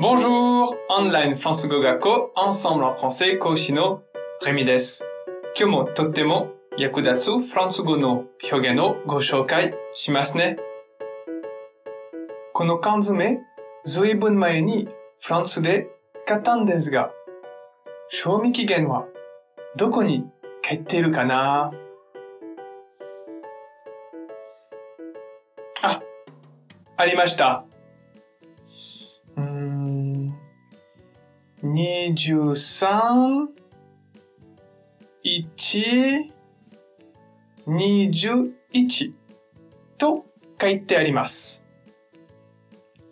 Bonjour! オンラインフランス語学校 Ensemble en français 講師のレミです。今日もとっても役立つフランス語の表現をご紹介しますね。この缶詰、ずいぶん前にフランスで買ったんですが、賞味期限はどこに書いているかなあ、ありました。23、1、21と書いてあります。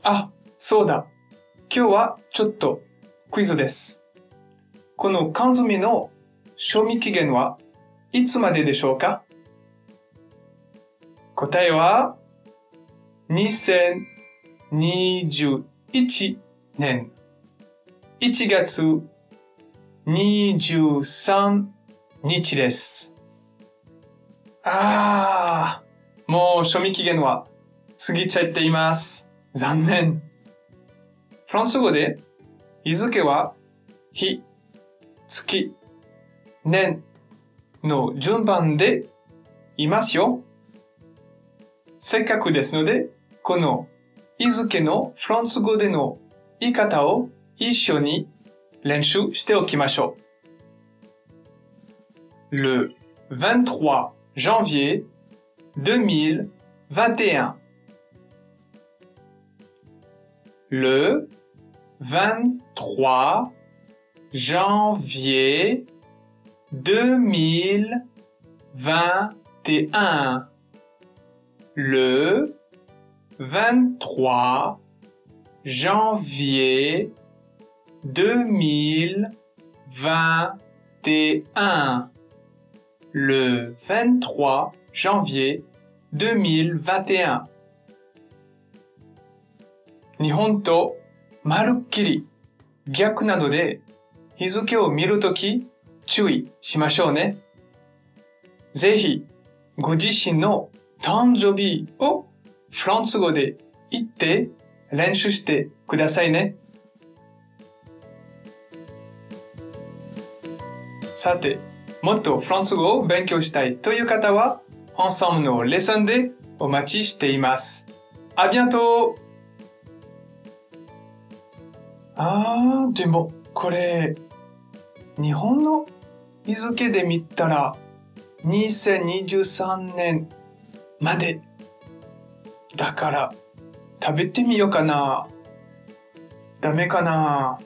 あ、そうだ。今日はちょっとクイズです。この缶詰の賞味期限はいつまででしょうか？答えは2021年1月23日です。ああ、もう賞味期限は過ぎちゃっています。残念。フランス語で日付は日、月、年の順番でいますよ。せっかくですので、この日付のフランス語での言い方を一緒に練習しておきましょう。Le 23 janvier 2021 Le 23 janvier 2021 Le 23 janvier 2021 Le 23 janvier 2021日本とまるっきり逆なので日付を見るとき注意しましょうね。ぜひご自身の誕生日をフランス語で言って練習してくださいね。さて、もっとフランス語を勉強したいという方は、アンサムのレッスンでお待ちしています。ありがとうあー、でも、これ、日本の日付で見たら、2023年まで。だから、食べてみようかな。ダメかな。